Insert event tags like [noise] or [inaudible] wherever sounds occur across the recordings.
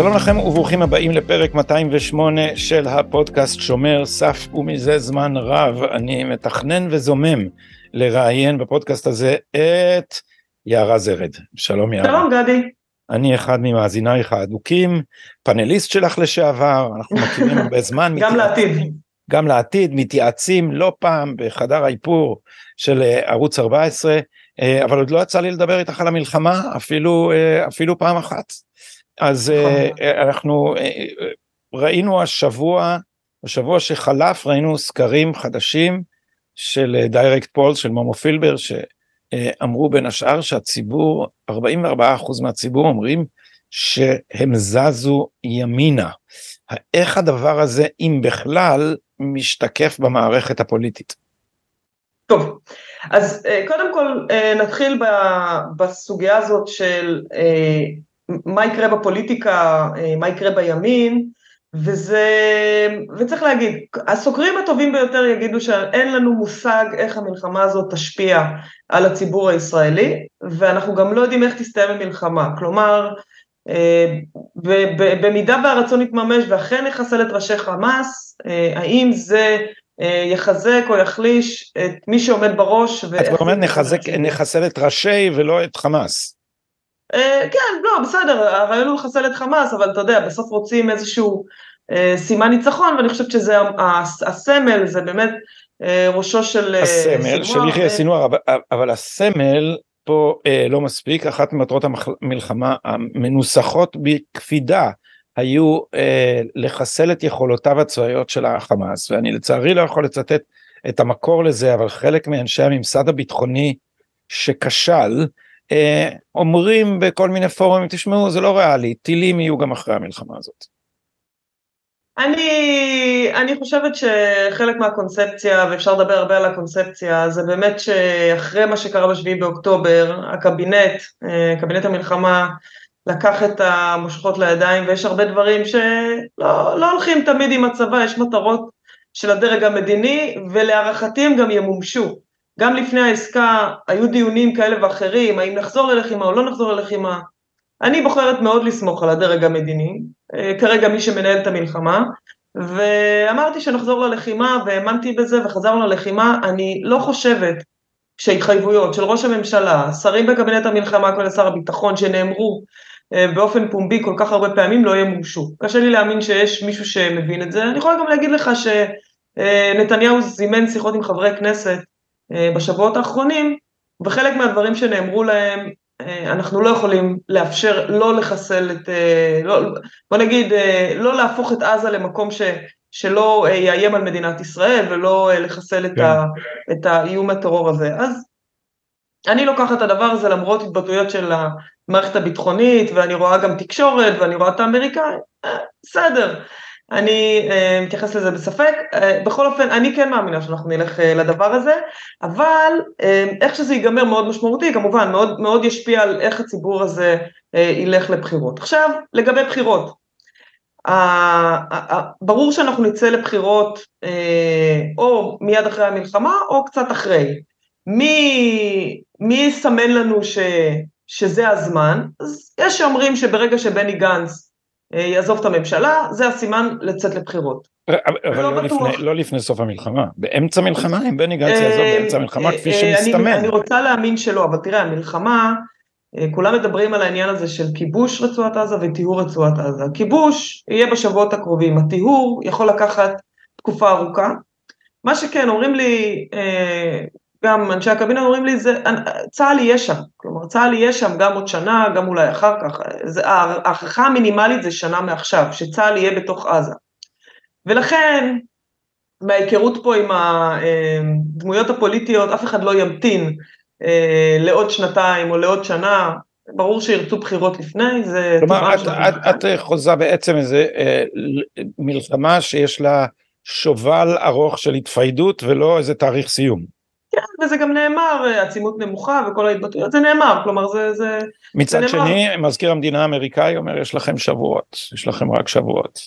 שלום לכם וברוכים הבאים לפרק 208 של הפודקאסט שומר סף ומזה זמן רב אני מתכנן וזומם לראיין בפודקאסט הזה את יערה זרד. שלום יערה. שלום גדי. אני אחד ממאזינייך האדוקים, פאנליסט שלך לשעבר, אנחנו מכירים הרבה [laughs] זמן. גם לעתיד. גם לעתיד, מתייעצים לא פעם בחדר האיפור של אה, ערוץ 14, אה, אבל עוד לא יצא לי לדבר איתך על המלחמה אפילו, אה, אפילו פעם אחת. אז נכון. אנחנו ראינו השבוע, בשבוע שחלף ראינו סקרים חדשים של Direct Polls של מומו פילבר, שאמרו בין השאר שהציבור, 44% מהציבור אומרים שהם זזו ימינה. איך הדבר הזה, אם בכלל, משתקף במערכת הפוליטית? טוב, אז אה, קודם כל אה, נתחיל בסוגיה הזאת של אה, מה יקרה בפוליטיקה, מה יקרה בימין, וזה, וצריך להגיד, הסוקרים הטובים ביותר יגידו שאין לנו מושג איך המלחמה הזאת תשפיע על הציבור הישראלי, ואנחנו גם לא יודעים איך תסתיים המלחמה, כלומר, במידה והרצון יתממש ואכן יחסל את ראשי חמאס, האם זה יחזק או יחליש את מי שעומד בראש. את אומרת נחזק, נחסל את ראשי ולא את חמאס. כן, לא, בסדר, הרעיון הוא לחסל את חמאס, אבל אתה יודע, בסוף רוצים איזשהו סימן ניצחון, ואני חושבת שזה הסמל, זה באמת ראשו של... הסמל של יחיא סינואר, אבל הסמל פה לא מספיק, אחת ממטרות המלחמה המנוסחות בקפידה היו אה, לחסל את יכולותיו הצבאיות של החמאס ואני לצערי לא יכול לצטט את המקור לזה אבל חלק מאנשי הממסד הביטחוני שכשל אה, אומרים בכל מיני פורומים תשמעו זה לא ריאלי טילים יהיו גם אחרי המלחמה הזאת. אני, אני חושבת שחלק מהקונספציה, ואפשר לדבר הרבה על הקונספציה, זה באמת שאחרי מה שקרה בשביעי באוקטובר, הקבינט, אה, קבינט המלחמה, לקח את המושכות לידיים, ויש הרבה דברים שלא לא הולכים תמיד עם הצבא, יש מטרות של הדרג המדיני, ולהערכתי הם גם ימומשו. גם לפני העסקה היו דיונים כאלה ואחרים, האם נחזור ללחימה או לא נחזור ללחימה. אני בוחרת מאוד לסמוך על הדרג המדיני, אה, כרגע מי שמנהל את המלחמה, ואמרתי שנחזור ללחימה והאמנתי בזה וחזרנו ללחימה, אני לא חושבת שההתחייבויות של ראש הממשלה, שרים בקבינט המלחמה, כולל שר הביטחון, שנאמרו אה, באופן פומבי כל כך הרבה פעמים לא ימומשו. קשה לי להאמין שיש מישהו שמבין את זה. אני יכולה גם להגיד לך שנתניהו זימן שיחות עם חברי כנסת אה, בשבועות האחרונים, וחלק מהדברים שנאמרו להם, אה, אנחנו לא יכולים לאפשר לא לחסל את, לא, בוא נגיד, לא להפוך את עזה למקום ש, שלא יאיים על מדינת ישראל ולא לחסל את, כן. ה, את האיום הטרור הזה. אז אני לוקחת את הדבר הזה למרות התבטאויות של המערכת הביטחונית ואני רואה גם תקשורת ואני רואה את האמריקאים, אה, בסדר, אני uh, מתייחס לזה בספק, uh, בכל אופן אני כן מאמינה שאנחנו נלך uh, לדבר הזה, אבל uh, איך שזה ייגמר מאוד משמעותי, כמובן מאוד, מאוד ישפיע על איך הציבור הזה uh, ילך לבחירות. עכשיו לגבי בחירות, uh, uh, uh, ברור שאנחנו נצא לבחירות uh, או מיד אחרי המלחמה או קצת אחרי. מי, מי יסמן לנו ש, שזה הזמן? אז יש שאומרים שברגע שבני גנץ אה, יעזוב את הממשלה, זה הסימן לצאת לבחירות. אבל לא, לא, לפני, לא לפני סוף המלחמה, באמצע מלחמה, אם בני גנץ יעזוב אה, באמצע המלחמה כפי אה, שמסתמן. אני, אני רוצה להאמין שלא, אבל תראה, המלחמה, כולם מדברים על העניין הזה של כיבוש רצועת עזה וטיהור רצועת עזה. כיבוש יהיה בשבועות הקרובים, הטיהור יכול לקחת תקופה ארוכה. מה שכן, אומרים לי גם אנשי הקבינה אומרים לי, זה, צה"ל יהיה שם, כלומר צה"ל יהיה שם גם עוד שנה, גם אולי אחר כך, זה, ההערכה המינימלית זה שנה מעכשיו, שצה"ל יהיה בתוך עזה. ולכן, מההיכרות פה עם הדמויות הפוליטיות, אף אחד לא ימתין אה, לעוד שנתיים או לעוד שנה, ברור שירצו בחירות לפני, זה... כלומר, את, את, את חוזה בעצם איזה אה, מלחמה שיש לה שובל ארוך של התפיידות ולא איזה תאריך סיום. כן, וזה גם נאמר, אה, עצימות נמוכה וכל ההתבטאויות, זה נאמר, כלומר זה... זה מצד זה שני, נאמר. מזכיר המדינה האמריקאי אומר, יש לכם שבועות, יש לכם רק שבועות.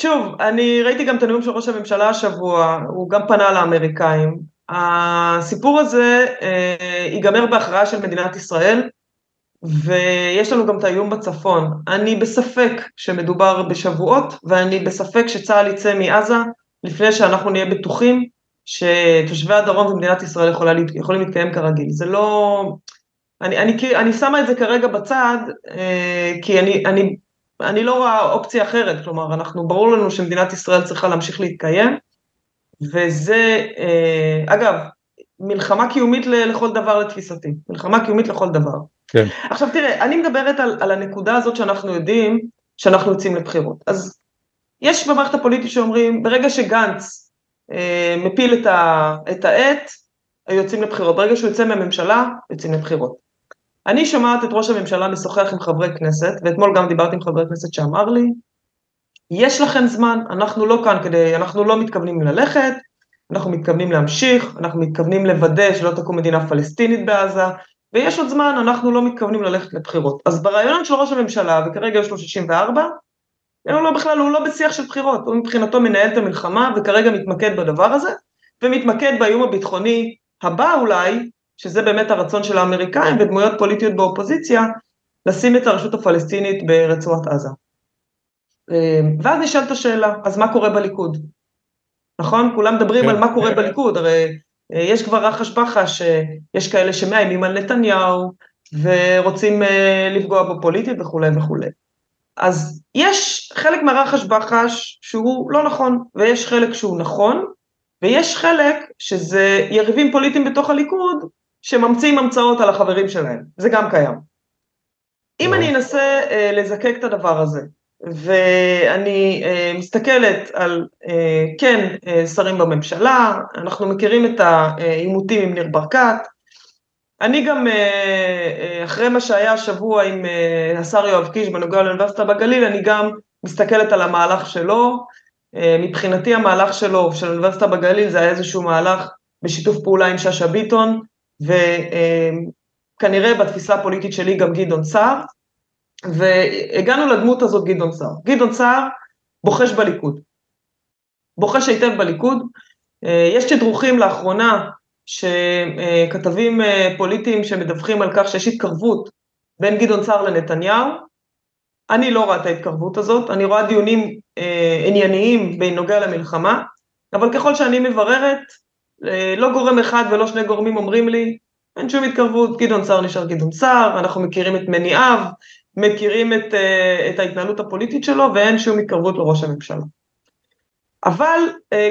שוב, אני ראיתי גם את הנאום של ראש הממשלה השבוע, הוא גם פנה לאמריקאים. הסיפור הזה אה, ייגמר בהכרעה של מדינת ישראל, ויש לנו גם את האיום בצפון. אני בספק שמדובר בשבועות, ואני בספק שצה"ל יצא מעזה לפני שאנחנו נהיה בטוחים שתושבי הדרום במדינת ישראל יכולה, יכולים להתקיים כרגיל. זה לא... אני, אני, אני שמה את זה כרגע בצד, אה, כי אני, אני, אני לא רואה אופציה אחרת, כלומר, אנחנו, ברור לנו שמדינת ישראל צריכה להמשיך להתקיים, וזה, אה, אגב, מלחמה קיומית לכל דבר לתפיסתי, מלחמה קיומית לכל דבר. כן. עכשיו תראה, אני מדברת על, על הנקודה הזאת שאנחנו יודעים שאנחנו יוצאים לבחירות. אז יש במערכת הפוליטית שאומרים, ברגע שגנץ מפיל את, ה, את העט, יוצאים לבחירות. ברגע שהוא יוצא מהממשלה, יוצאים לבחירות. אני שומעת את ראש הממשלה משוחח עם חברי כנסת, ואתמול גם דיברתי עם חבר כנסת שאמר לי, יש לכם זמן, אנחנו לא כאן כדי, אנחנו לא מתכוונים ללכת, אנחנו מתכוונים להמשיך, אנחנו מתכוונים לוודא שלא תקום מדינה פלסטינית בעזה, ויש עוד זמן, אנחנו לא מתכוונים ללכת לבחירות. אז ברעיונות של ראש הממשלה, וכרגע יש לו 64, הוא לא בכלל, הוא לא בשיח של בחירות, הוא מבחינתו מנהל את המלחמה וכרגע מתמקד בדבר הזה, ומתמקד באיום הביטחוני הבא אולי, שזה באמת הרצון של האמריקאים ודמויות פוליטיות באופוזיציה, לשים את הרשות הפלסטינית ברצועת עזה. ואז נשאלת השאלה, אז מה קורה בליכוד? נכון? כולם מדברים כן. על מה קורה בליכוד, הרי אה, יש כבר רחש בחש, יש כאלה שמאיימים על נתניהו ורוצים אה, לפגוע בו פוליטית וכולי וכולי. אז יש חלק מהרחש בחש שהוא לא נכון, ויש חלק שהוא נכון, ויש חלק שזה יריבים פוליטיים בתוך הליכוד שממציאים המצאות על החברים שלהם, זה גם קיים. אם אני אנסה uh, לזקק את הדבר הזה, ואני uh, מסתכלת על, uh, כן, uh, שרים בממשלה, אנחנו מכירים את העימותים עם ניר ברקת, אני גם, uh, uh, אחרי מה שהיה השבוע עם uh, השר יואב קיש בנוגע לאוניברסיטה בגליל, אני גם מסתכלת על המהלך שלו, מבחינתי המהלך שלו, של האוניברסיטה בגליל, זה היה איזשהו מהלך בשיתוף פעולה עם שאשא ביטון, וכנראה בתפיסה הפוליטית שלי גם גדעון סער, והגענו לדמות הזאת גדעון סער. גדעון סער בוחש בליכוד. בוחש היטב בליכוד. יש תדרוכים לאחרונה שכתבים פוליטיים שמדווחים על כך שיש התקרבות בין גדעון סער לנתניהו. אני לא רואה את ההתקרבות הזאת, אני רואה דיונים אה, ענייניים בנוגע למלחמה, אבל ככל שאני מבררת, אה, לא גורם אחד ולא שני גורמים אומרים לי, אין שום התקרבות, גדעון סער נשאר גדעון סער, אנחנו מכירים את מניעיו, מכירים את, אה, את ההתנהלות הפוליטית שלו ואין שום התקרבות לראש הממשלה. אבל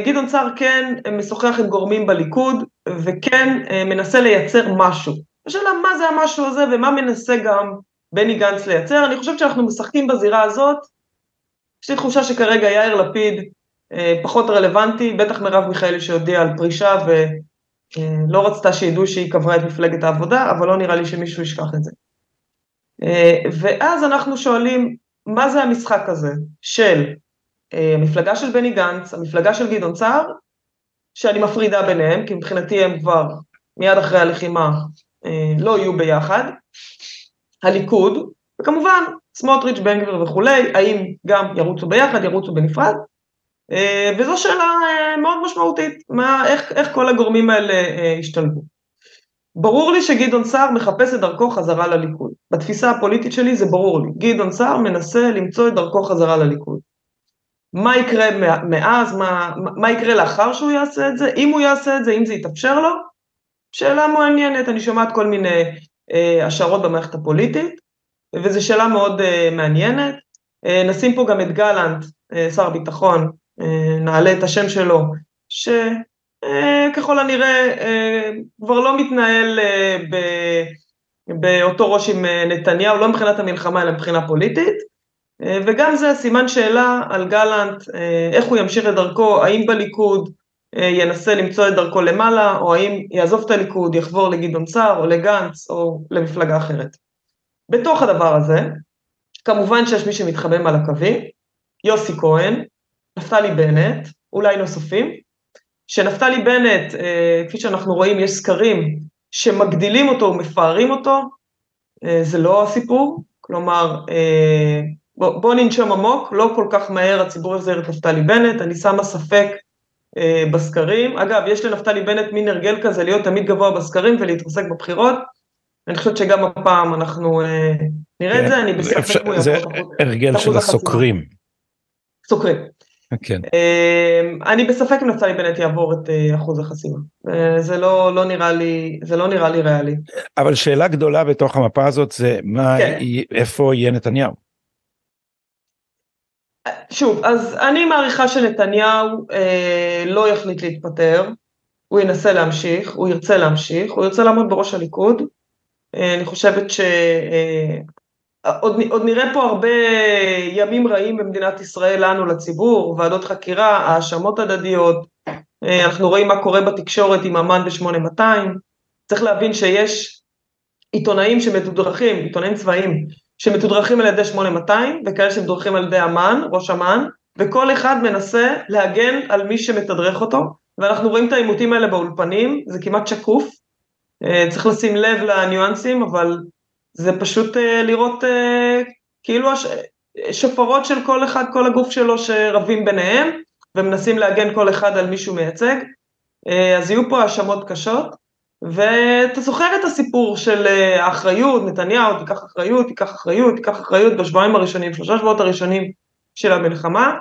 גדעון סער כן משוחח עם גורמים בליכוד וכן מנסה לייצר משהו. השאלה מה זה המשהו הזה ומה מנסה גם בני גנץ לייצר, אני חושבת שאנחנו משחקים בזירה הזאת, יש לי תחושה שכרגע יאיר לפיד אה, פחות רלוונטי, בטח מרב מיכאלי שהודיעה על פרישה ולא אה, רצתה שידעו שהיא קברה את מפלגת העבודה, אבל לא נראה לי שמישהו ישכח את זה. אה, ואז אנחנו שואלים, מה זה המשחק הזה של אה, המפלגה של בני גנץ, המפלגה של גדעון סער, שאני מפרידה ביניהם, כי מבחינתי הם כבר מיד אחרי הלחימה אה, לא יהיו ביחד, הליכוד, וכמובן סמוטריץ', בן גביר וכולי, האם גם ירוצו ביחד, ירוצו בנפרד, אה, וזו שאלה אה, מאוד משמעותית, מה, איך, איך כל הגורמים האלה אה, השתלבו. ברור לי שגדעון סער מחפש את דרכו חזרה לליכוד. בתפיסה הפוליטית שלי זה ברור לי. גדעון סער מנסה למצוא את דרכו חזרה לליכוד. מה יקרה מאז, מה, מה יקרה לאחר שהוא יעשה את זה, אם הוא יעשה את זה, אם זה יתאפשר לו, שאלה מעניינת, אני שומעת כל מיני אה, השערות במערכת הפוליטית, וזו שאלה מאוד uh, מעניינת. Uh, נשים פה גם את גלנט, uh, שר הביטחון, uh, נעלה את השם שלו, שככל uh, הנראה uh, כבר לא מתנהל uh, ב, באותו ראש עם uh, נתניהו, לא מבחינת המלחמה אלא מבחינה פוליטית. Uh, וגם זה סימן שאלה על גלנט, uh, איך הוא ימשיך את דרכו, האם בליכוד uh, ינסה למצוא את דרכו למעלה, או האם יעזוב את הליכוד, יחבור לגדעון סער, או לגנץ, או למפלגה אחרת. בתוך הדבר הזה, כמובן שיש מי שמתחבא על הקווים, יוסי כהן, נפתלי בנט, אולי נוספים, שנפתלי בנט, אה, כפי שאנחנו רואים, יש סקרים שמגדילים אותו ומפארים אותו, אה, זה לא הסיפור, כלומר, אה, בוא, בוא ננשום עמוק, לא כל כך מהר הציבור יחזיר את נפתלי בנט, אני שמה ספק אה, בסקרים. אגב, יש לנפתלי בנט מין הרגל כזה להיות תמיד גבוה בסקרים ולהתרסק בבחירות, אני חושבת שגם הפעם אנחנו נראה את זה, אני בספק הוא זה הרגל של הסוקרים. סוקרים. כן. אני בספק אם נפתלי בנט יעבור את אחוז החסימה. זה לא, לא נראה לי, זה לא נראה לי ריאלי. אבל שאלה גדולה בתוך המפה הזאת זה מה, כן. איפה יהיה נתניהו? שוב, אז אני מעריכה שנתניהו אה, לא יחליט להתפטר, הוא ינסה להמשיך, הוא ירצה להמשיך, הוא ירצה לעמוד בראש הליכוד. אה, אני חושבת שעוד אה, עוד נראה פה הרבה ימים רעים במדינת ישראל לנו, לציבור, ועדות חקירה, האשמות הדדיות, אה, אנחנו רואים מה קורה בתקשורת עם אמ"ן ב-8200, צריך להבין שיש עיתונאים שמתודרכים, עיתונאים צבאיים, שמתודרכים על ידי 8200 וכאלה שמתודרכים על ידי אמ"ן, ראש אמ"ן, וכל אחד מנסה להגן על מי שמתדרך אותו, ואנחנו רואים את העימותים האלה באולפנים, זה כמעט שקוף, אה, צריך לשים לב לניואנסים, אבל זה פשוט אה, לראות אה, כאילו הש... שופרות של כל אחד, כל הגוף שלו שרבים ביניהם, ומנסים להגן כל אחד על מי שהוא מייצג, אז יהיו פה האשמות קשות. ואתה זוכר את הסיפור של אה, האחריות, נתניהו, תיקח אחריות, תיקח אחריות, תיקח אחריות בשבועיים הראשונים, שלושה שבועות הראשונים של המלחמה,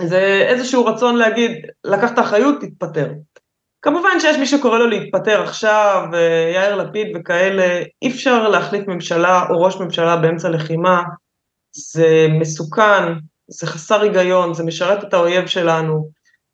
זה איזשהו רצון להגיד, לקח את האחריות, תתפטר. כמובן שיש מי שקורא לו להתפטר עכשיו, אה, יאיר לפיד וכאלה, אי אפשר להחליף ממשלה או ראש ממשלה באמצע לחימה, זה מסוכן, זה חסר היגיון, זה משרת את האויב שלנו,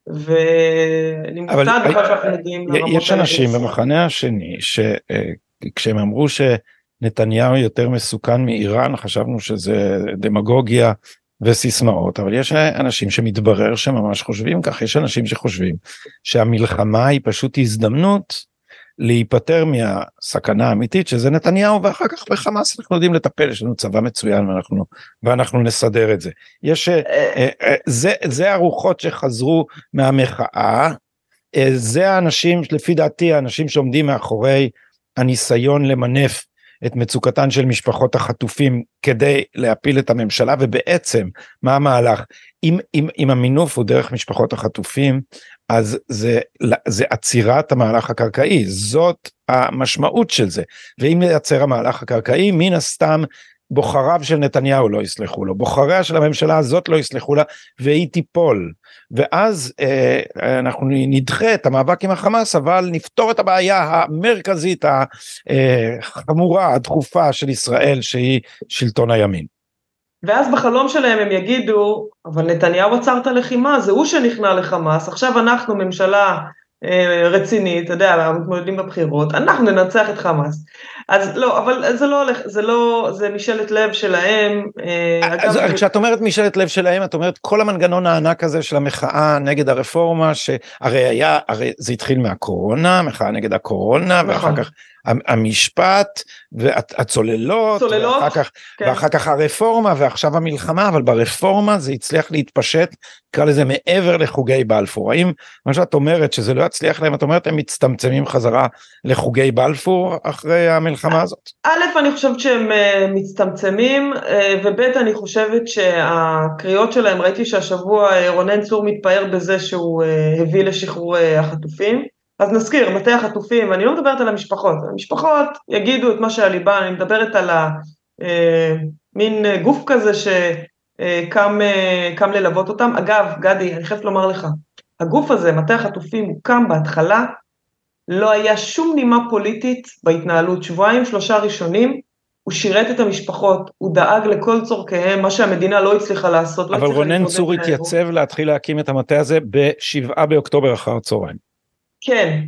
ואני מופתעת בכלל שאנחנו מגיעים לרמות האלה. יש אנשים במחנה השני שכשהם אמרו שנתניהו יותר מסוכן מאיראן חשבנו שזה דמגוגיה וסיסמאות אבל יש אנשים שמתברר שממש חושבים כך יש אנשים שחושבים שהמלחמה היא פשוט הזדמנות להיפטר מהסכנה האמיתית שזה נתניהו ואחר כך בחמאס אנחנו יודעים לטפל. יש לנו צבא מצוין ואנחנו ואנחנו נסדר את זה. יש אה, אה, אה, זה זה הרוחות שחזרו מהמחאה. זה האנשים לפי דעתי האנשים שעומדים מאחורי הניסיון למנף את מצוקתן של משפחות החטופים כדי להפיל את הממשלה. ובעצם מה המהלך? אם, אם, אם המינוף הוא דרך משפחות החטופים אז זה, זה עצירת המהלך הקרקעי, זאת המשמעות של זה. ואם ייצר המהלך הקרקעי, מן הסתם בוחריו של נתניהו לא יסלחו לו, בוחריה של הממשלה הזאת לא יסלחו לה, והיא תיפול. ואז אה, אנחנו נדחה את המאבק עם החמאס, אבל נפתור את הבעיה המרכזית, החמורה, אה, הדחופה של ישראל, שהיא שלטון הימין. ואז בחלום שלהם הם יגידו, אבל נתניהו עצר את הלחימה, זה הוא שנכנע לחמאס, עכשיו אנחנו ממשלה אה, רצינית, אתה יודע, מתמודדים בבחירות, אנחנו ננצח את חמאס. אז לא, אבל זה לא הולך, זה לא, זה משאלת לב שלהם. אה, אז אגב, כשאת אומרת משאלת לב שלהם, את אומרת כל המנגנון הענק הזה של המחאה נגד הרפורמה, שהרי היה, הרי זה התחיל מהקורונה, מחאה נגד הקורונה, נכון. ואחר כך המשפט והצוללות, צוללות, ואחר כך, כן. ואחר כך הרפורמה ועכשיו המלחמה, אבל ברפורמה זה הצליח להתפשט, נקרא לזה מעבר לחוגי בלפור. האם מה שאת אומרת שזה לא יצליח להם, את אומרת הם מצטמצמים חזרה לחוגי בלפור אחרי המלחמה הזאת? א', אני חושבת שהם uh, מצטמצמים, uh, וב', אני חושבת שהקריאות שלהם, ראיתי שהשבוע uh, רונן צור מתפאר בזה שהוא הביא לשחרור החטופים. אז נזכיר, מטה החטופים, ואני לא מדברת על המשפחות, המשפחות יגידו את מה שעל ליבן, אני מדברת על המין אה, גוף כזה שקם אה, ללוות אותם. אגב, גדי, אני חייבת לומר לך, הגוף הזה, מטה החטופים, הוא קם בהתחלה, לא היה שום נימה פוליטית בהתנהלות, שבועיים שלושה ראשונים, הוא שירת את המשפחות, הוא דאג לכל צורכיהם, מה שהמדינה לא הצליחה לעשות. לא אבל לא רונן צור התייצב להתחיל להקים את המטה הזה בשבעה באוקטובר אחר הצהריים. כן,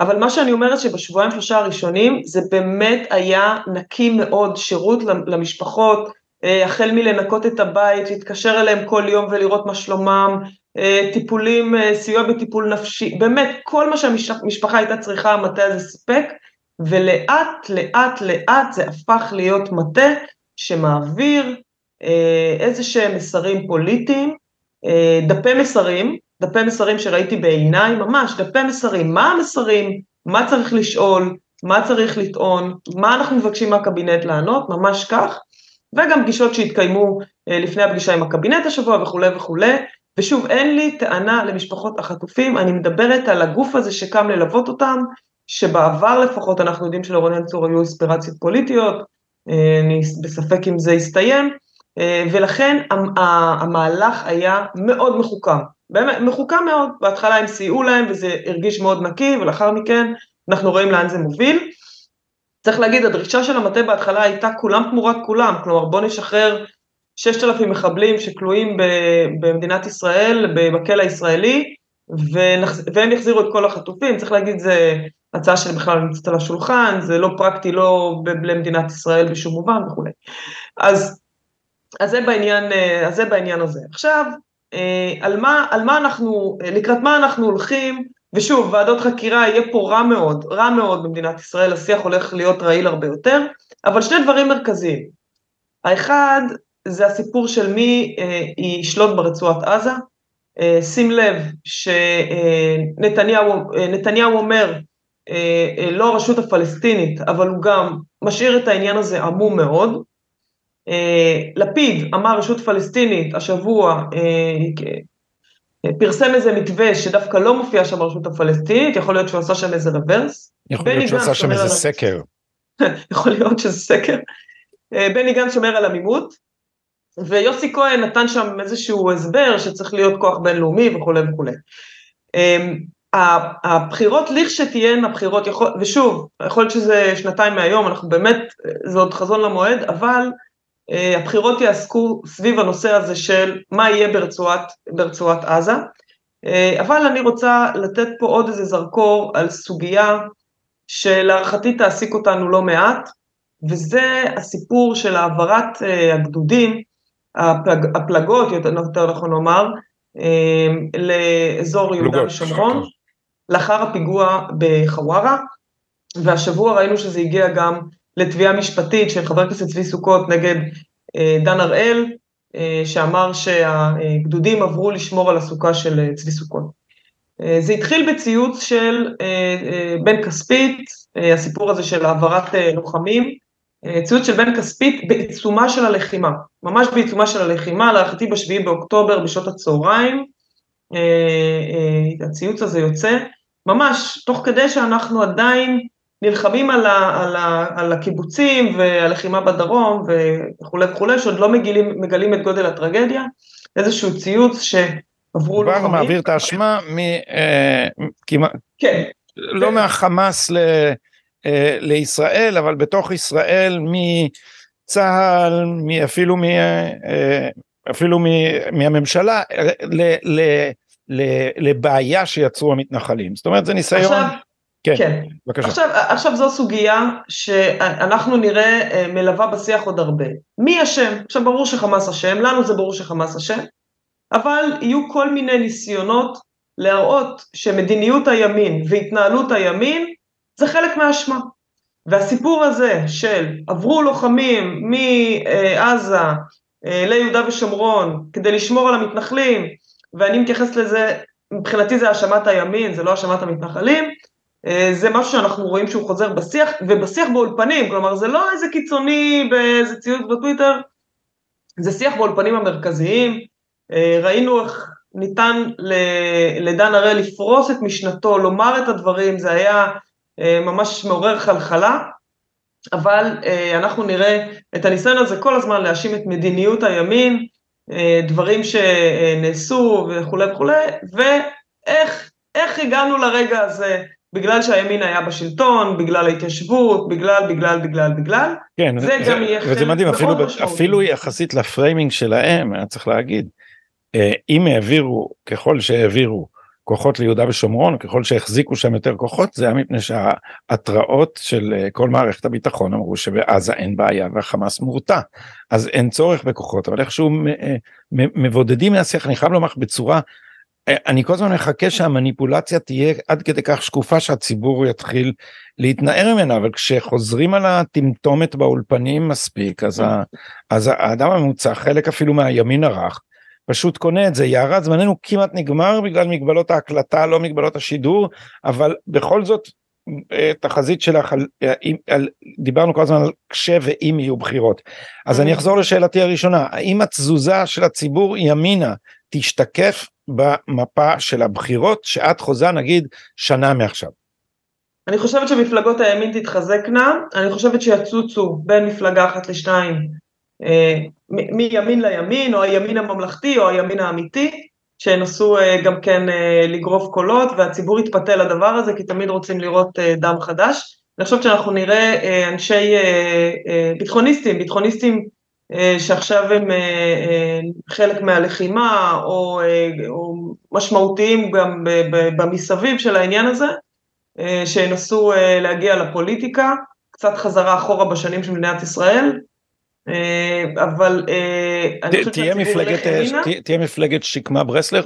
אבל מה שאני אומרת שבשבועיים שלושה הראשונים זה באמת היה נקי מאוד, שירות למשפחות, אה, החל מלנקות את הבית, להתקשר אליהם כל יום ולראות מה שלומם, אה, טיפולים, אה, סיוע בטיפול נפשי, באמת כל מה שהמשפחה הייתה צריכה המטה הזה סיפק, ולאט לאט לאט זה הפך להיות מטה שמעביר איזה שהם מסרים פוליטיים, דפי מסרים, דפי מסרים שראיתי בעיניי, ממש דפי מסרים, מה המסרים, מה צריך לשאול, מה צריך לטעון, מה אנחנו מבקשים מהקבינט לענות, ממש כך, וגם פגישות שהתקיימו אה, לפני הפגישה עם הקבינט השבוע וכולי וכולי, ושוב אין לי טענה למשפחות החטופים, אני מדברת על הגוף הזה שקם ללוות אותם, שבעבר לפחות אנחנו יודעים שלרונן צור היו אספירציות פוליטיות, אני בספק אם זה יסתיים, ולכן המהלך היה מאוד מחוכם, באמת מחוכם מאוד, בהתחלה הם סייעו להם וזה הרגיש מאוד נקי ולאחר מכן אנחנו רואים לאן זה מוביל. צריך להגיד הדרישה של המטה בהתחלה הייתה כולם תמורת כולם, כלומר בוא נשחרר 6,000 מחבלים שכלואים במדינת ישראל, בכלא הישראלי, והם יחזירו את כל החטופים, צריך להגיד זה הצעה שבכלל נמצאת על השולחן, זה לא פרקטי לא למדינת ישראל בשום מובן וכולי. אז, אז, זה בעניין, אז זה בעניין הזה. עכשיו, על מה, על מה אנחנו, לקראת מה אנחנו הולכים, ושוב, ועדות חקירה יהיה פה רע מאוד, רע מאוד במדינת ישראל, השיח הולך להיות רעיל הרבה יותר, אבל שני דברים מרכזיים. האחד, זה הסיפור של מי אה, ישלוט ברצועת עזה. אה, שים לב שנתניהו אה, אומר, אה, לא הרשות הפלסטינית, אבל הוא גם משאיר את העניין הזה עמום מאוד. אה, לפיד אמר רשות פלסטינית השבוע, אה, פרסם איזה מתווה שדווקא לא מופיע שם הרשות הפלסטינית, יכול להיות שהוא עשה שם איזה רוורס. יכול להיות שהוא עשה שם איזה סקר. [laughs] יכול להיות שזה סקר. בני גנץ שומר על עמימות, ויוסי כהן נתן שם איזשהו הסבר שצריך להיות כוח בינלאומי וכולי וכולי. הבחירות לכשתהיינה בחירות, יכול, ושוב, יכול להיות שזה שנתיים מהיום, אנחנו באמת, זה עוד חזון למועד, אבל הבחירות יעסקו סביב הנושא הזה של מה יהיה ברצועת, ברצועת עזה. Uh, אבל אני רוצה לתת פה עוד איזה זרקור על סוגיה שלהערכתי תעסיק אותנו לא מעט, וזה הסיפור של העברת uh, הגדודים הפלג, הפלגות, יותר נכון לומר, לאזור יהודה ושומרון, לאחר הפיגוע בחווארה, והשבוע ראינו שזה הגיע גם לתביעה משפטית של חבר הכנסת צבי סוכות נגד אה, דן הראל, אה, שאמר שהגדודים עברו לשמור על הסוכה של אה, צבי סוכות. זה התחיל בציוץ של בן כספית, הסיפור הזה של העברת לוחמים, ציוץ של בן כספית בעיצומה של הלחימה, ממש בעיצומה של הלחימה, להערכתי בשביעי באוקטובר בשעות הצהריים, הציוץ הזה יוצא, ממש תוך כדי שאנחנו עדיין נלחמים על, ה, על, ה, על הקיבוצים והלחימה בדרום וכולי וכולי, שעוד לא מגלים, מגלים את גודל הטרגדיה, איזשהו ציוץ שעברו לוחמים. כבר מעביר את האשמה מ... אה, כמעט, כן. לא כן. מהחמאס ל... אה, לישראל, אבל בתוך ישראל מצה"ל, אפילו, מ, אה, אפילו מ, מהממשלה, ל, ל, ל, לבעיה שיצרו המתנחלים. זאת אומרת זה ניסיון... עכשיו, כן, כן. בבקשה. עכשיו, עכשיו זו סוגיה שאנחנו נראה אה, מלווה בשיח עוד הרבה. מי אשם? עכשיו ברור שחמאס אשם, לנו זה ברור שחמאס אשם, אבל יהיו כל מיני ניסיונות להראות שמדיניות הימין והתנהלות הימין זה חלק מהאשמה. והסיפור הזה של עברו לוחמים מעזה אה, ליהודה ושומרון כדי לשמור על המתנחלים, ואני מתייחס לזה, מבחינתי זה האשמת הימין, זה לא האשמת המתנחלים, זה משהו שאנחנו רואים שהוא חוזר בשיח, ובשיח באולפנים, כלומר זה לא איזה קיצוני באיזה ציוץ בטוויטר, זה שיח באולפנים המרכזיים, אה, ראינו איך ניתן לדן הראל לפרוס את משנתו, לומר את הדברים, זה היה אה, ממש מעורר חלחלה, אבל אה, אנחנו נראה את הניסיון הזה כל הזמן להאשים את מדיניות הימין, אה, דברים שנעשו וכולי וכולי, ואיך הגענו לרגע הזה, בגלל שהימין היה בשלטון, בגלל ההתיישבות, בגלל, בגלל, בגלל, בגלל, כן, זה, זה גם יהיה חלק וזה מדהים, אפילו, אפילו יחסית לפריימינג שלהם, היה צריך להגיד, אם העבירו, ככל שהעבירו, כוחות ליהודה ושומרון ככל שהחזיקו שם יותר כוחות זה היה מפני שההתראות של אה, כל מערכת הביטחון אמרו שבעזה אין בעיה והחמאס מורתע. אז אין צורך בכוחות אבל איכשהו אה, מבודדים מהשיח אני חייב לומר בצורה אה, אני כל הזמן מחכה שהמניפולציה תהיה עד כדי כך שקופה שהציבור יתחיל להתנער ממנה אבל כשחוזרים על הטמטומת באולפנים מספיק אז, ה, אז האדם הממוצע חלק אפילו מהימין הרך פשוט קונה את זה יערת זמננו כמעט נגמר בגלל מגבלות ההקלטה לא מגבלות השידור אבל בכל זאת אה, תחזית שלך על, אה, על דיברנו כל הזמן על כשה ואם יהיו בחירות אז אני mm-hmm. אחזור לשאלתי הראשונה האם התזוזה של הציבור ימינה תשתקף במפה של הבחירות שאת חוזה נגיד שנה מעכשיו. אני חושבת שמפלגות הימין תתחזקנה, אני חושבת שיצוצו בין מפלגה אחת לשתיים, אה, מימין לימין, או הימין הממלכתי, או הימין האמיתי, שינסו אה, גם כן אה, לגרוף קולות, והציבור יתפתה לדבר הזה, כי תמיד רוצים לראות אה, דם חדש. אני חושבת שאנחנו נראה אה, אנשי אה, אה, ביטחוניסטים, ביטחוניסטים שעכשיו הם אה, אה, חלק מהלחימה, או, אה, או משמעותיים גם במסביב של העניין הזה, אה, שינסו אה, להגיע לפוליטיקה, קצת חזרה אחורה בשנים של מדינת ישראל, אה, אבל אני חושבת שהציבור. תהיה מפלגת שקמה ברסלר?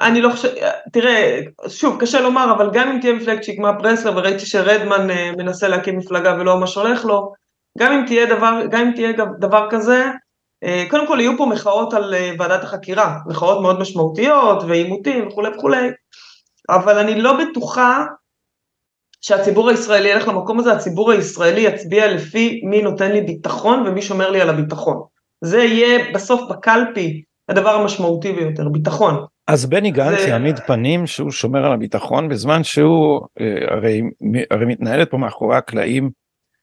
אני לא חושבת, תראה, שוב, קשה לומר, אבל גם אם תהיה מפלגת שקמה ברסלר, וראיתי שרדמן מנסה להקים מפלגה ולא ממש הולך לו, גם אם תהיה דבר, גם אם תהיה דבר כזה, קודם כל יהיו פה מחאות על ועדת החקירה, מחאות מאוד משמעותיות ועימותים וכולי וכולי, אבל אני לא בטוחה שהציבור הישראלי ילך למקום הזה, הציבור הישראלי יצביע לפי מי נותן לי ביטחון ומי שומר לי על הביטחון. זה יהיה בסוף בקלפי הדבר המשמעותי ביותר, ביטחון. אז בני גנץ זה... יעמיד פנים שהוא שומר על הביטחון בזמן שהוא אה, הרי, הרי מתנהלת פה מאחורי הקלעים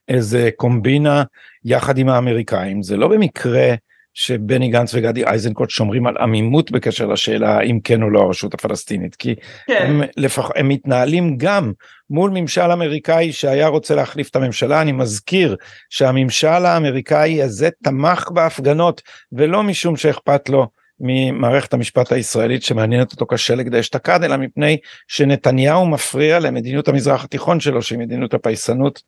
איזה קומבינה יחד עם האמריקאים. זה לא במקרה שבני גנץ וגדי איזנקוט שומרים על עמימות בקשר לשאלה אם כן או לא הרשות הפלסטינית כי כן. הם, לפח, הם מתנהלים גם מול ממשל אמריקאי שהיה רוצה להחליף את הממשלה. אני מזכיר שהממשל האמריקאי הזה תמך בהפגנות ולא משום שאכפת לו ממערכת המשפט הישראלית שמעניינת אותו כשלג דאשתקד אשתקד אלא מפני שנתניהו מפריע למדיניות המזרח התיכון שלו שהיא מדיניות הפייסנות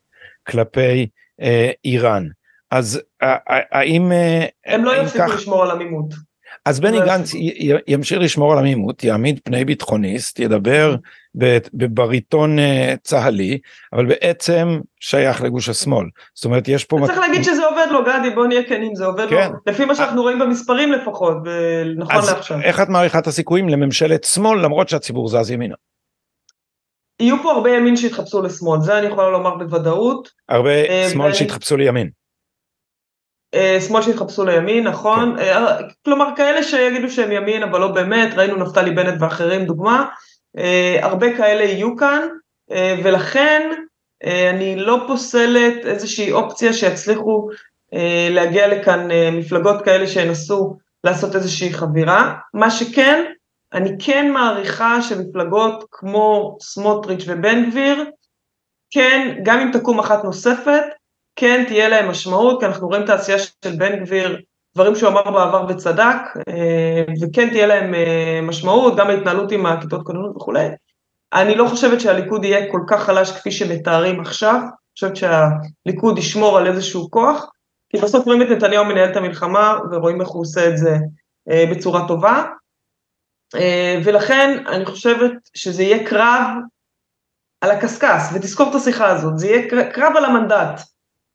כלפי אה, איראן. אז האם... אה, הם לא יפסיקו לשמור על עמימות. אז בני לא גנץ ימשיך לשמור על עמימות, יעמיד פני ביטחוניסט, ידבר בבריטון אה, צה"לי, אבל בעצם שייך לגוש השמאל. זאת אומרת, יש פה... צריך להגיד שזה עובד לו, גדי, בוא נהיה כנים, זה עובד לו. כן. לפי מה שאנחנו רואים במספרים לפחות, נכון לעכשיו. אז איך את מעריכה את הסיכויים לממשלת שמאל, למרות שהציבור זז ימינה? יהיו פה הרבה ימין שיתחפשו לשמאל, זה אני יכולה לומר בוודאות. הרבה אה, שמאל שיתחפשו לימין. אה, שמאל שהתחפשו לימין, נכון? כן. אה, כלומר, כאלה שיגידו שהם ימין, אבל לא באמת, ראינו נפתלי בנט ואחרים דוגמה. הרבה כאלה יהיו כאן, ולכן אני לא פוסלת איזושהי אופציה שיצליחו להגיע לכאן מפלגות כאלה שינסו לעשות איזושהי חבירה. מה שכן, אני כן מעריכה שמפלגות כמו סמוטריץ' ובן גביר, כן, גם אם תקום אחת נוספת, כן תהיה להם משמעות, כי אנחנו רואים את העשייה של בן גביר, דברים שהוא אמר בעבר וצדק, אה, וכן תהיה להם אה, משמעות, גם ההתנהלות עם הכיתות כוננות וכולי. אני לא חושבת שהליכוד יהיה כל כך חלש כפי שמתארים עכשיו, אני חושבת שהליכוד ישמור על איזשהו כוח, כי בסוף רואים את נתניהו מנהל את המלחמה, ורואים איך הוא עושה את זה אה, בצורה טובה. ולכן אני חושבת שזה יהיה קרב על הקשקש, ותזכור את השיחה הזאת, זה יהיה קרב על המנדט.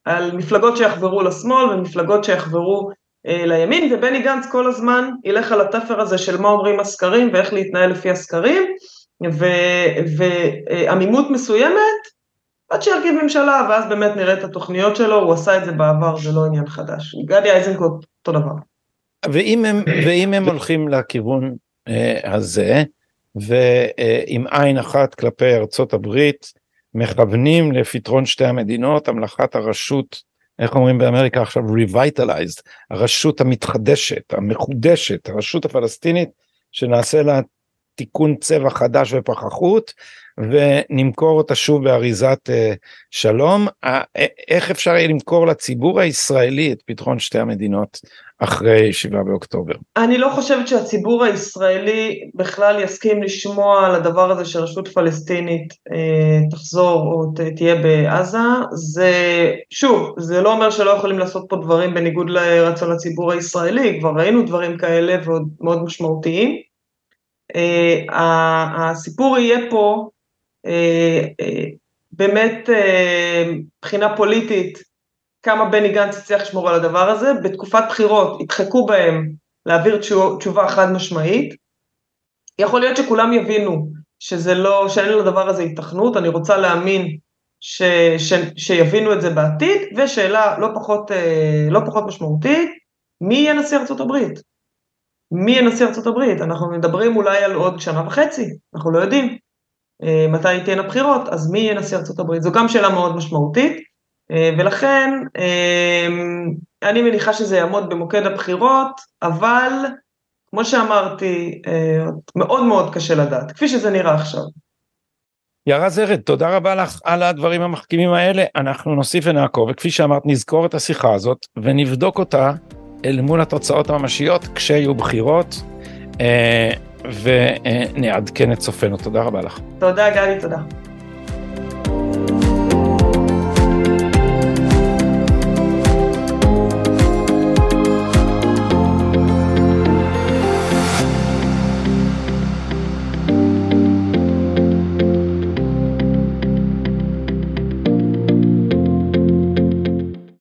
על מפלגות שיחברו לשמאל ומפלגות שיחברו אה, לימין, ובני גנץ כל הזמן ילך על התפר הזה של מה אומרים הסקרים ואיך להתנהל לפי הסקרים, ועמימות מסוימת, עד שירכיב ממשלה, ואז באמת נראה את התוכניות שלו, הוא עשה את זה בעבר, זה לא עניין חדש. גדי איזנקוט, אותו דבר. ואם הם, ואם הם הולכים לכיוון אה, הזה, ועם עין אחת כלפי ארצות הברית, מכוונים לפתרון שתי המדינות, המלאכת הרשות, איך אומרים באמריקה עכשיו, revitalized, הרשות המתחדשת, המחודשת, הרשות הפלסטינית, שנעשה לה תיקון צבע חדש ופחחות, ונמכור אותה שוב באריזת uh, שלום. Uh, איך אפשר יהיה למכור לציבור הישראלי את פתרון שתי המדינות אחרי 7 באוקטובר? אני לא חושבת שהציבור הישראלי בכלל יסכים לשמוע על הדבר הזה שרשות פלסטינית uh, תחזור או תהיה בעזה. זה, שוב, זה לא אומר שלא יכולים לעשות פה דברים בניגוד לרצון הציבור הישראלי, כבר ראינו דברים כאלה ועוד מאוד משמעותיים. Uh, הסיפור יהיה פה אה, אה, באמת אה, מבחינה פוליטית, כמה בני גנץ הצליח לשמור על הדבר הזה, בתקופת בחירות ידחקו בהם להעביר תשובה חד משמעית. יכול להיות שכולם יבינו שזה לא, שאין לדבר הזה התכנות, אני רוצה להאמין ש, ש, שיבינו את זה בעתיד, ושאלה לא פחות, לא פחות משמעותית, מי יהיה נשיא ארצות הברית? מי יהיה נשיא הברית? אנחנו מדברים אולי על עוד שנה וחצי, אנחנו לא יודעים. מתי תהיינה בחירות, אז מי יהיה נשיא הברית? זו גם שאלה מאוד משמעותית, ולכן אני מניחה שזה יעמוד במוקד הבחירות, אבל כמו שאמרתי, מאוד מאוד קשה לדעת, כפי שזה נראה עכשיו. יערה זרד, תודה רבה לך על הדברים המחכימים האלה, אנחנו נוסיף ונעקוב, וכפי שאמרת, נזכור את השיחה הזאת ונבדוק אותה אל מול התוצאות הממשיות כשיהיו בחירות, ונעדכן את צופינו. תודה רבה לך. תודה גלי, תודה.